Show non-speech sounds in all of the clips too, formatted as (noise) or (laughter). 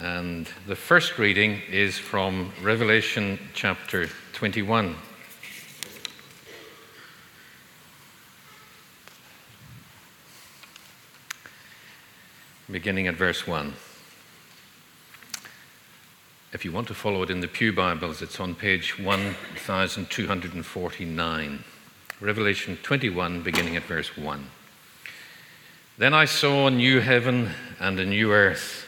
And the first reading is from Revelation chapter 21. Beginning at verse 1. If you want to follow it in the Pew Bibles, it's on page 1249. Revelation 21, beginning at verse 1. Then I saw a new heaven and a new earth,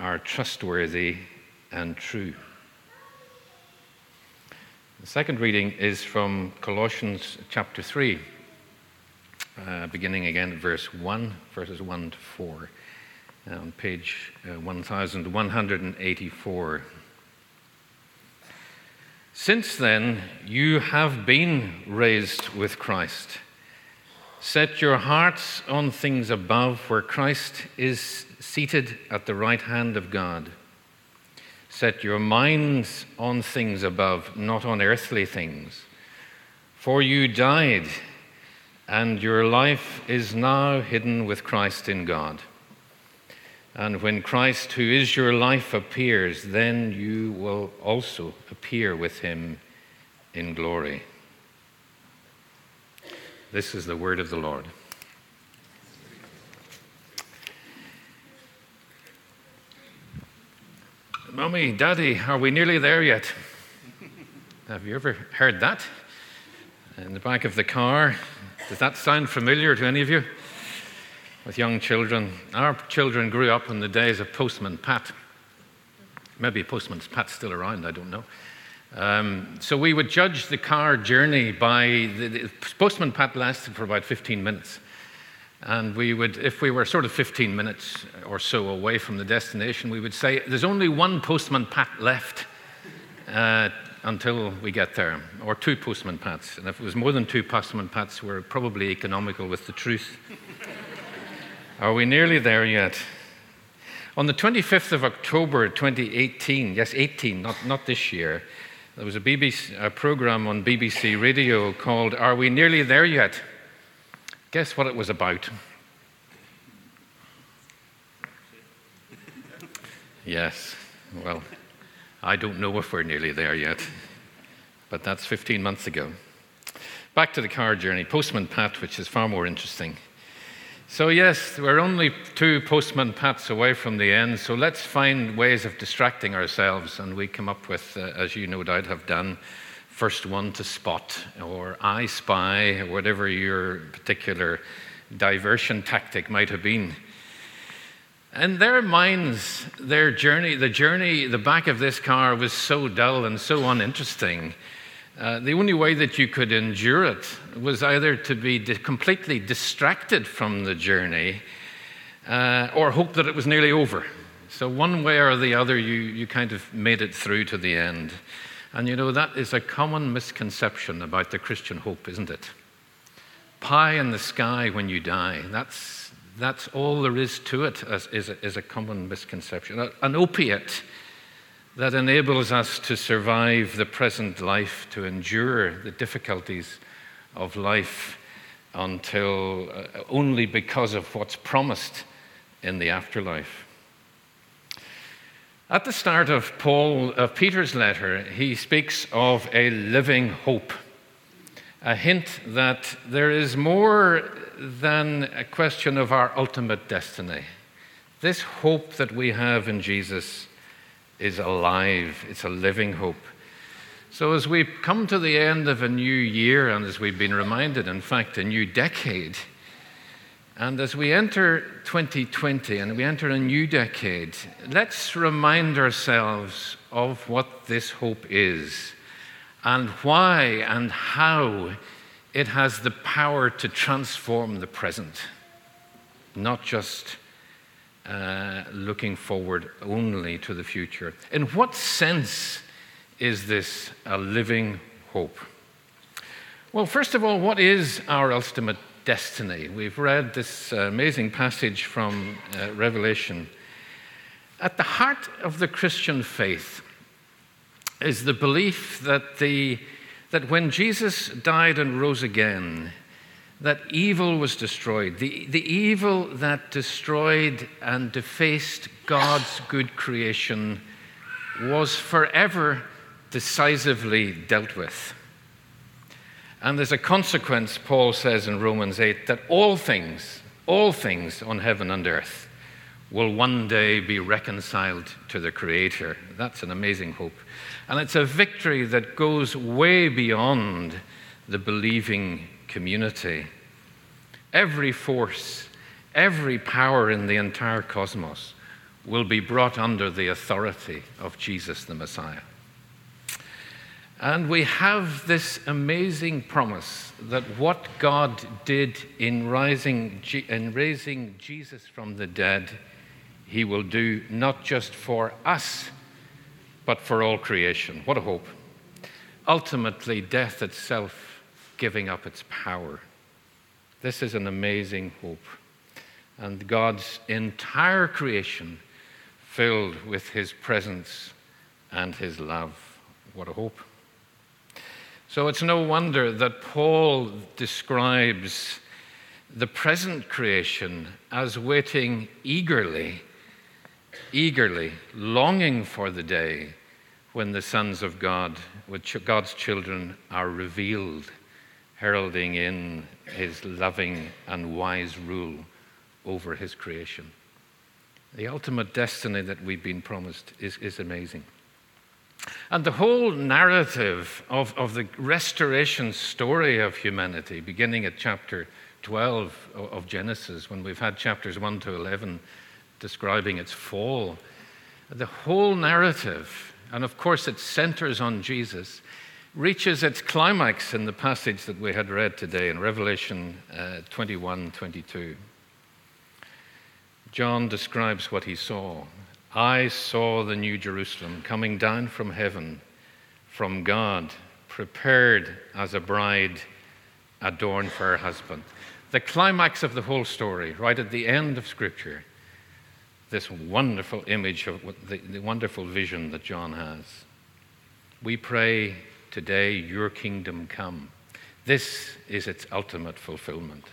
are trustworthy and true. The second reading is from Colossians chapter 3 uh, beginning again at verse 1, verses 1 to 4, uh, on page uh, 1184. Since then, you have been raised with Christ. Set your hearts on things above, where Christ is seated at the right hand of God. Set your minds on things above, not on earthly things. For you died and your life is now hidden with Christ in God. And when Christ, who is your life, appears, then you will also appear with him in glory. This is the word of the Lord. Mommy, Daddy, are we nearly there yet? Have you ever heard that? In the back of the car, does that sound familiar to any of you? With young children. Our children grew up in the days of Postman Pat. Maybe Postman Pat's still around, I don't know. Um, so we would judge the car journey by the, the, Postman Pat lasted for about 15 minutes. And we would, if we were sort of 15 minutes or so away from the destination, we would say, There's only one Postman Pat left. Uh, until we get there, or two postman pats. And if it was more than two postman pats, we're probably economical with the truth. (laughs) Are we nearly there yet? On the 25th of October 2018, yes, 18, not, not this year, there was a, BBC, a program on BBC Radio called Are We Nearly There Yet? Guess what it was about? Yes, well, I don't know if we're nearly there yet, but that's 15 months ago. Back to the car journey, Postman Pat, which is far more interesting. So, yes, we're only two Postman Pats away from the end, so let's find ways of distracting ourselves. And we come up with, uh, as you no doubt have done, first one to spot, or I spy, whatever your particular diversion tactic might have been. And their minds, their journey, the journey, the back of this car was so dull and so uninteresting. Uh, the only way that you could endure it was either to be di- completely distracted from the journey uh, or hope that it was nearly over. So, one way or the other, you, you kind of made it through to the end. And you know, that is a common misconception about the Christian hope, isn't it? Pie in the sky when you die. That's that's all there is to it, as, is, a, is a common misconception. An opiate that enables us to survive the present life, to endure the difficulties of life until uh, only because of what's promised in the afterlife. At the start of Paul of Peter's letter, he speaks of a living hope, a hint that there is more than a question of our ultimate destiny. This hope that we have in Jesus is alive, it's a living hope. So, as we come to the end of a new year, and as we've been reminded, in fact, a new decade, and as we enter 2020 and we enter a new decade, let's remind ourselves of what this hope is and why and how it has the power to transform the present, not just uh, looking forward only to the future. In what sense is this a living hope? Well, first of all, what is our ultimate destiny? We've read this uh, amazing passage from uh, Revelation. At the heart of the Christian faith is the belief that, the, that when Jesus died and rose again, that evil was destroyed. The, the evil that destroyed and defaced God's good creation was forever decisively dealt with. And there's a consequence, Paul says in Romans 8 that all things, all things on heaven and earth will one day be reconciled to the Creator. That's an amazing hope. And it's a victory that goes way beyond the believing community. Every force, every power in the entire cosmos will be brought under the authority of Jesus the Messiah. And we have this amazing promise that what God did in, rising, in raising Jesus from the dead, he will do not just for us, but for all creation. What a hope. Ultimately, death itself giving up its power. This is an amazing hope. And God's entire creation filled with his presence and his love. What a hope. So it's no wonder that Paul describes the present creation as waiting eagerly, eagerly, longing for the day when the sons of God, God's children, are revealed, heralding in his loving and wise rule over his creation. The ultimate destiny that we've been promised is, is amazing. And the whole narrative of, of the restoration story of humanity, beginning at chapter 12 of Genesis, when we've had chapters 1 to 11 describing its fall, the whole narrative, and of course it centers on Jesus, reaches its climax in the passage that we had read today in Revelation uh, 21 22. John describes what he saw. I saw the new Jerusalem coming down from heaven, from God, prepared as a bride adorned for her husband. The climax of the whole story, right at the end of Scripture, this wonderful image of the, the wonderful vision that John has. We pray today, Your kingdom come. This is its ultimate fulfillment.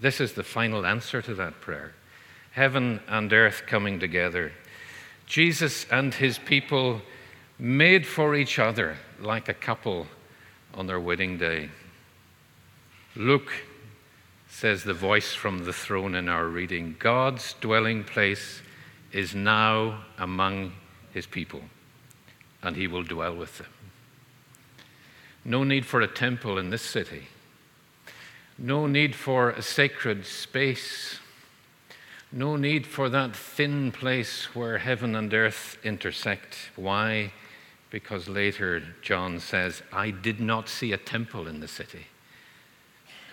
This is the final answer to that prayer. Heaven and earth coming together Jesus and his people made for each other like a couple on their wedding day. Look, says the voice from the throne in our reading, God's dwelling place is now among his people, and he will dwell with them. No need for a temple in this city. No need for a sacred space no need for that thin place where heaven and earth intersect. Why? Because later John says, I did not see a temple in the city,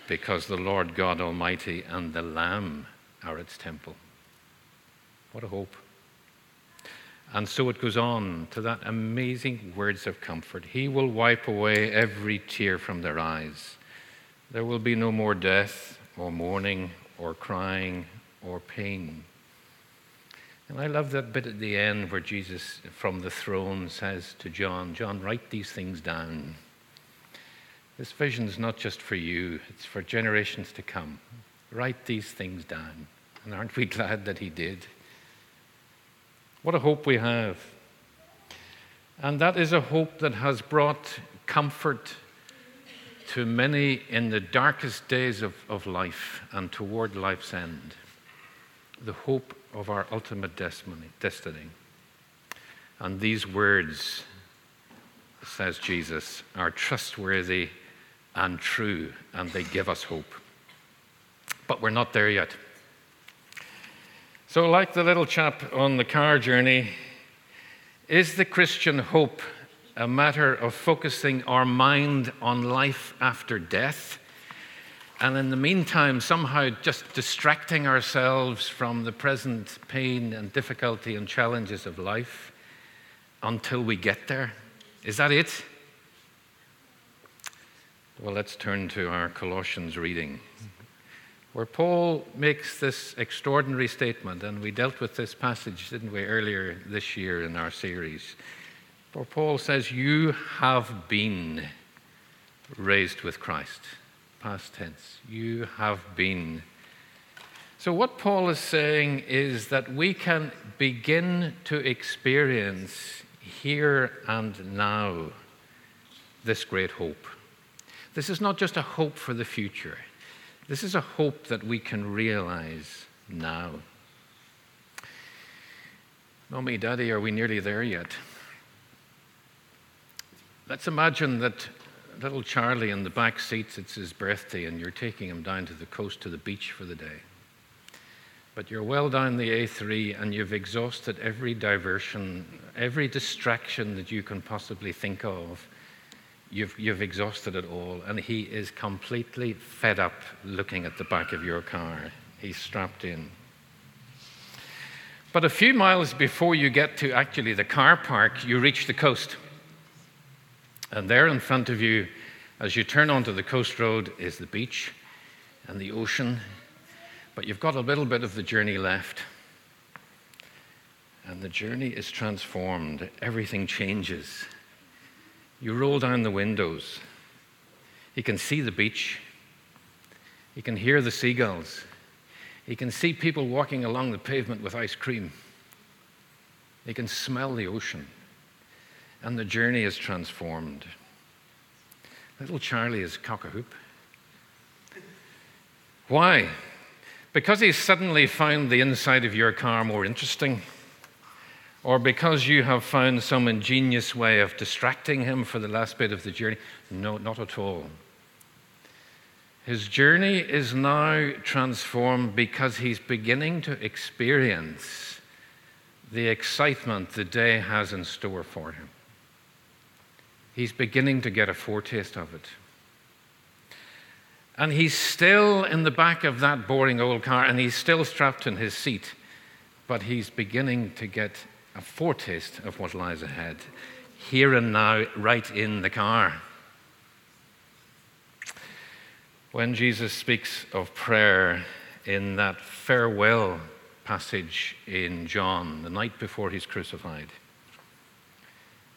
because the Lord God Almighty and the Lamb are its temple. What a hope. And so it goes on to that amazing words of comfort. He will wipe away every tear from their eyes. There will be no more death, or mourning, or crying, or pain. And I love that bit at the end where Jesus from the throne says to John, John, write these things down. This vision is not just for you, it's for generations to come. Write these things down. And aren't we (laughs) glad that he did? What a hope we have. And that is a hope that has brought comfort to many in the darkest days of, of life and toward life's end the hope of our ultimate destiny. And these words, says Jesus, are trustworthy and true, and they give us hope. But we're not there yet. So, like the little chap on the car journey, is the Christian hope a matter of focusing our mind on life after death? And in the meantime, somehow just distracting ourselves from the present pain and difficulty and challenges of life until we get there? Is that it? Well, let's turn to our Colossians reading, where Paul makes this extraordinary statement, and we dealt with this passage, didn't we, earlier this year in our series. Where Paul says, You have been raised with Christ. Past tense. You have been. So, what Paul is saying is that we can begin to experience here and now this great hope. This is not just a hope for the future, this is a hope that we can realize now. Oh, Mommy, Daddy, are we nearly there yet? Let's imagine that little Charlie in the back seats, it's his birthday, and you're taking him down to the coast to the beach for the day. But you're well down the A3 and you've exhausted every diversion, every distraction that you can possibly think of. You've, you've exhausted it all. And he is completely fed up looking at the back of your car. He's strapped in. But a few miles before you get to actually the car park, you reach the coast. And there in front of you, as you turn onto the coast road, is the beach and the ocean but you've got a little bit of the journey left. And the journey is transformed. Everything changes. You roll down the windows. You can see the beach. You can hear the seagulls. You can see people walking along the pavement with ice cream. You can smell the ocean. And the journey is transformed. Little Charlie is cock a hoop. Why? Because he's suddenly found the inside of your car more interesting, or because you have found some ingenious way of distracting him for the last bit of the journey. No, not at all. His journey is now transformed because he's beginning to experience the excitement the day has in store for him. He's beginning to get a foretaste of it. And he's still in the back of that boring old car and he's still strapped in his seat. But he's beginning to get a foretaste of what lies ahead, here and now, right in the car. When Jesus speaks of prayer in that farewell passage in John, the night before he's crucified,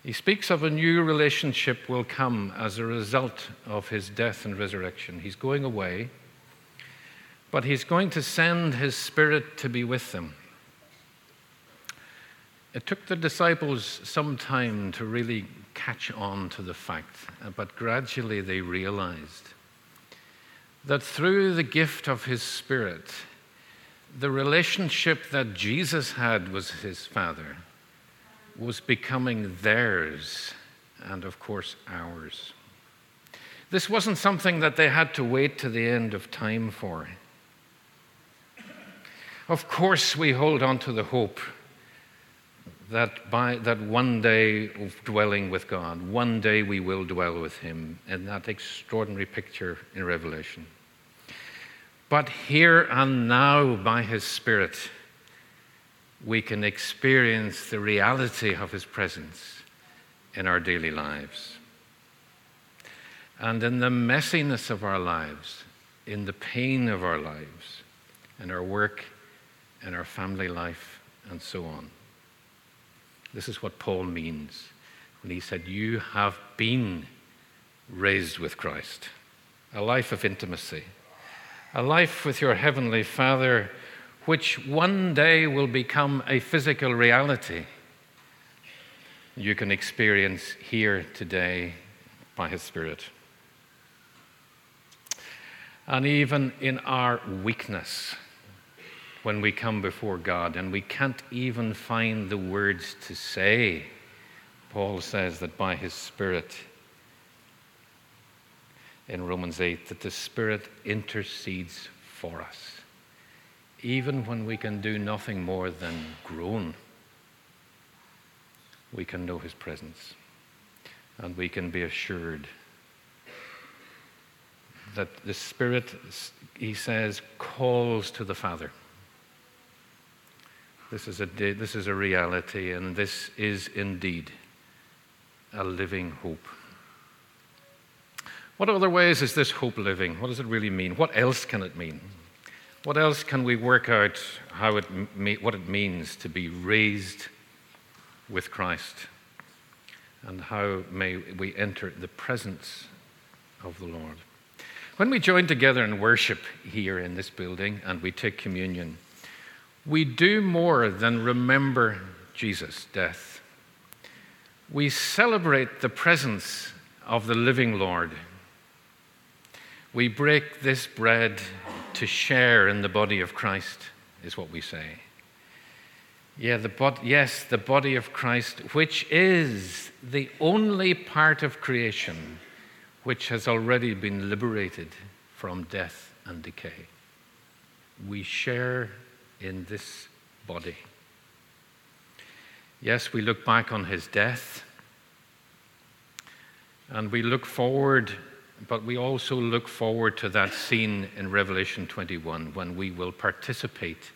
he speaks of a new relationship will come as a result of his death and resurrection. He's going away, but he's going to send his spirit to be with them. It took the disciples some time to really catch on to the fact, but gradually they realized that through the gift of his spirit, the relationship that Jesus had with his Father was becoming theirs and, of course, ours. This wasn't something that they had to wait to the end of time for. Of course, we hold on to the hope that, by, that one day of dwelling with God, one day we will dwell with Him in that extraordinary picture in Revelation. But here and now, by His Spirit, we can experience the reality of His presence in our daily lives. And in the messiness of our lives, in the pain of our lives, in our work, in our family life, and so on. This is what Paul means when he said, You have been raised with Christ. A life of intimacy, a life with your heavenly Father which one day will become a physical reality, you can experience here today by His Spirit. And even in our weakness, when we come before God and we can't even find the words to say. Paul says that by his Spirit, in Romans 8, that the Spirit intercedes for us, even when we can do nothing more than groan we can know his presence. And we can be assured that the Spirit, he says, calls to the Father. This is a, this is a reality, and this is indeed a living hope. What other ways is this hope living? What does it really mean? What else can it mean? What else can we work out how it, what it means to be raised with Christ? And how may we enter the presence of the Lord? When we join together in worship here in this building and we take communion, we do more than remember Jesus' death. We celebrate the presence of the living Lord. We break this bread to share in the body of Christ, is what we say. Yeah, the bod- yes, the body of Christ, which is the only part of creation which has already been liberated from death and decay. We share in this body. Yes, we look back on his death and we look forward, but we also look forward to that scene in Revelation 21 when we will participate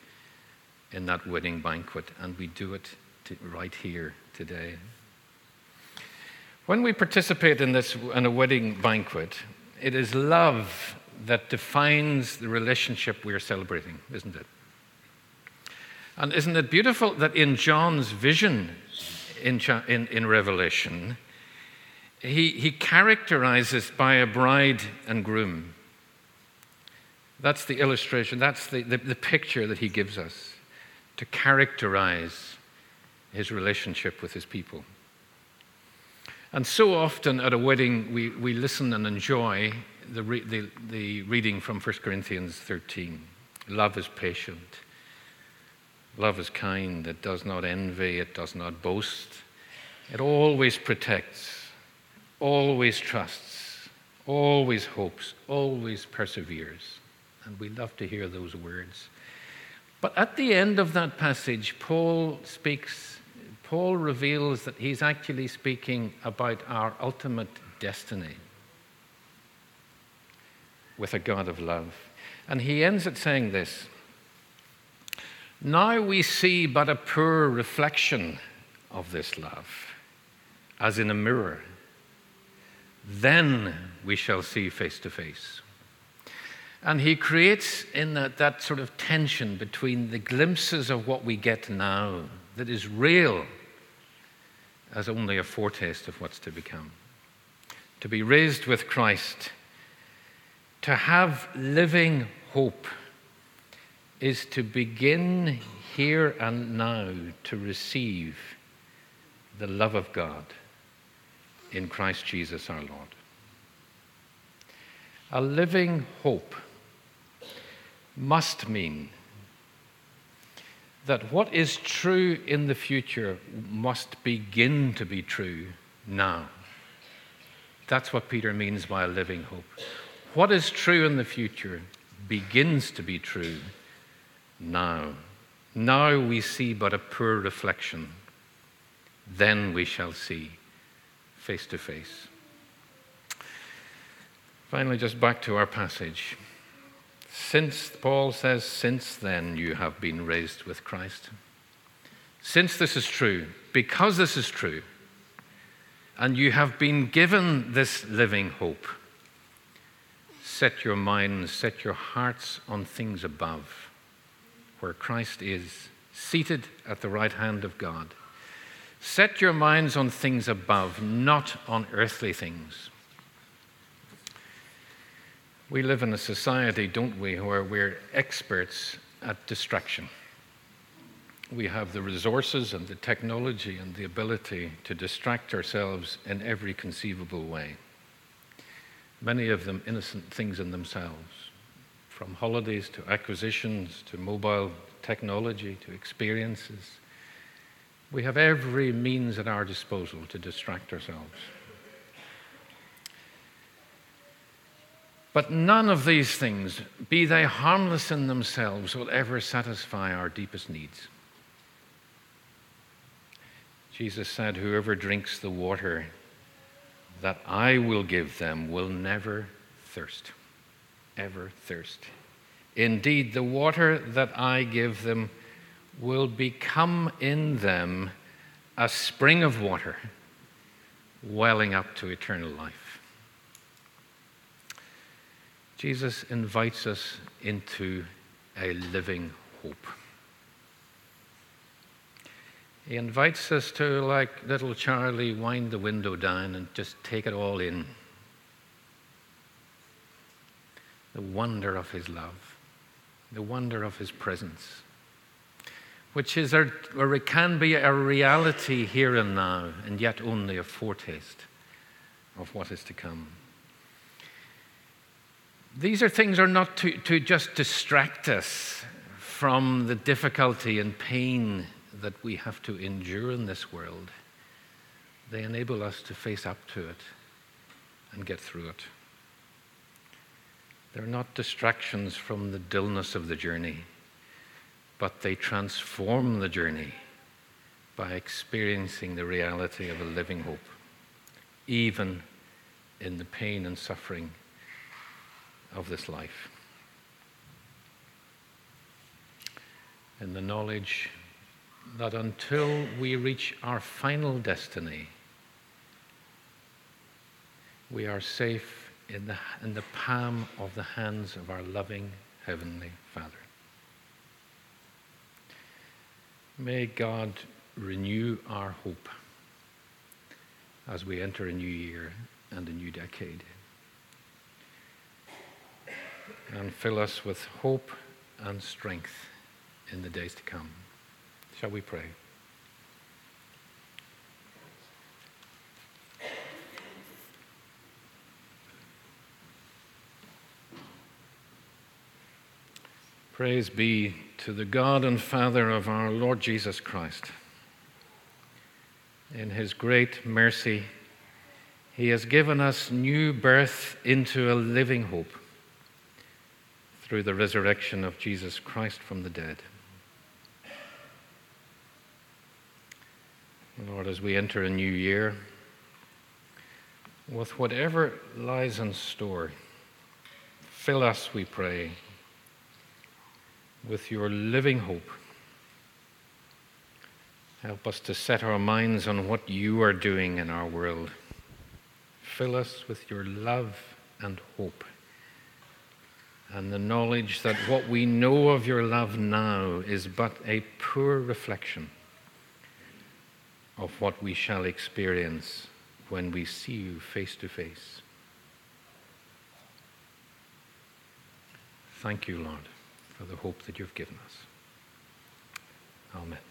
in that wedding banquet, and we do it to, right here today. When we participate in this in a wedding banquet, it is love that defines the relationship we are celebrating, isn't it? And isn't it beautiful that in John's vision in, in, in Revelation, he, he characterizes by a bride and groom. That's the illustration, that's the, the, the picture that he gives us to characterize his relationship with his people. And so often at a wedding, we, we listen and enjoy the, re, the, the reading from 1 Corinthians 13. Love is patient. Love is kind. It does not envy. It does not boast. It always protects, always trusts, always hopes, always perseveres. And we love to hear those words. But at the end of that passage, Paul speaks, Paul reveals that he's actually speaking about our ultimate destiny with a God of love. And he ends it saying this Now we see but a poor reflection of this love, as in a mirror. Then we shall see face to face. And he creates in that, that sort of tension between the glimpses of what we get now, that is real, as only a foretaste of what's to become. To be raised with Christ, to have living hope, is to begin here and now to receive the love of God in Christ Jesus our Lord. A living hope must mean that what is true in the future must begin to be true now. That's what Peter means by a living hope. What is true in the future begins to be true now. Now we see but a poor reflection. Then we shall see face to face. Finally, just back to our passage. Since, Paul says, since then you have been raised with Christ. Since this is true, because this is true, and you have been given this living hope, set your minds, set your hearts on things above, where Christ is, seated at the right hand of God. Set your minds on things above, not on earthly things. We live in a society, don't we, where we're experts at distraction. We have the resources and the technology and the ability to distract ourselves in every conceivable way. Many of them innocent things in themselves, from holidays to acquisitions to mobile technology to experiences. We have every means at our disposal to distract ourselves. But none of these things, be they harmless in themselves, will ever satisfy our deepest needs. Jesus said, Whoever drinks the water that I will give them will never thirst, ever thirst. Indeed, the water that I give them will become in them a spring of water welling up to eternal life. Jesus invites us into a living hope. He invites us to, like little Charlie, wind the window down and just take it all in. The wonder of His love, the wonder of His presence, which is a, or it can be a reality here and now, and yet only a foretaste of what is to come. These are things are not to, to just distract us from the difficulty and pain that we have to endure in this world, they enable us to face up to it and get through it. They're not distractions from the dullness of the journey, but they transform the journey by experiencing the reality of a living hope, even in the pain and suffering of this life. In the knowledge that until we reach our final destiny, we are safe in the, in the palm of the hands of our loving Heavenly Father. May God renew our hope as we enter a new year and a new decade. And fill us with hope and strength in the days to come. Shall we pray? Praise be to the God and Father of our Lord Jesus Christ. In his great mercy, he has given us new birth into a living hope through the resurrection of Jesus Christ from the dead. Lord, as we enter a new year, with whatever lies in store, fill us, we pray, with your living hope. Help us to set our minds on what you are doing in our world. Fill us with your love and hope, and the knowledge that what we know of your love now is but a poor reflection of what we shall experience when we see you face to face. Thank you, Lord, for the hope that you've given us. Amen.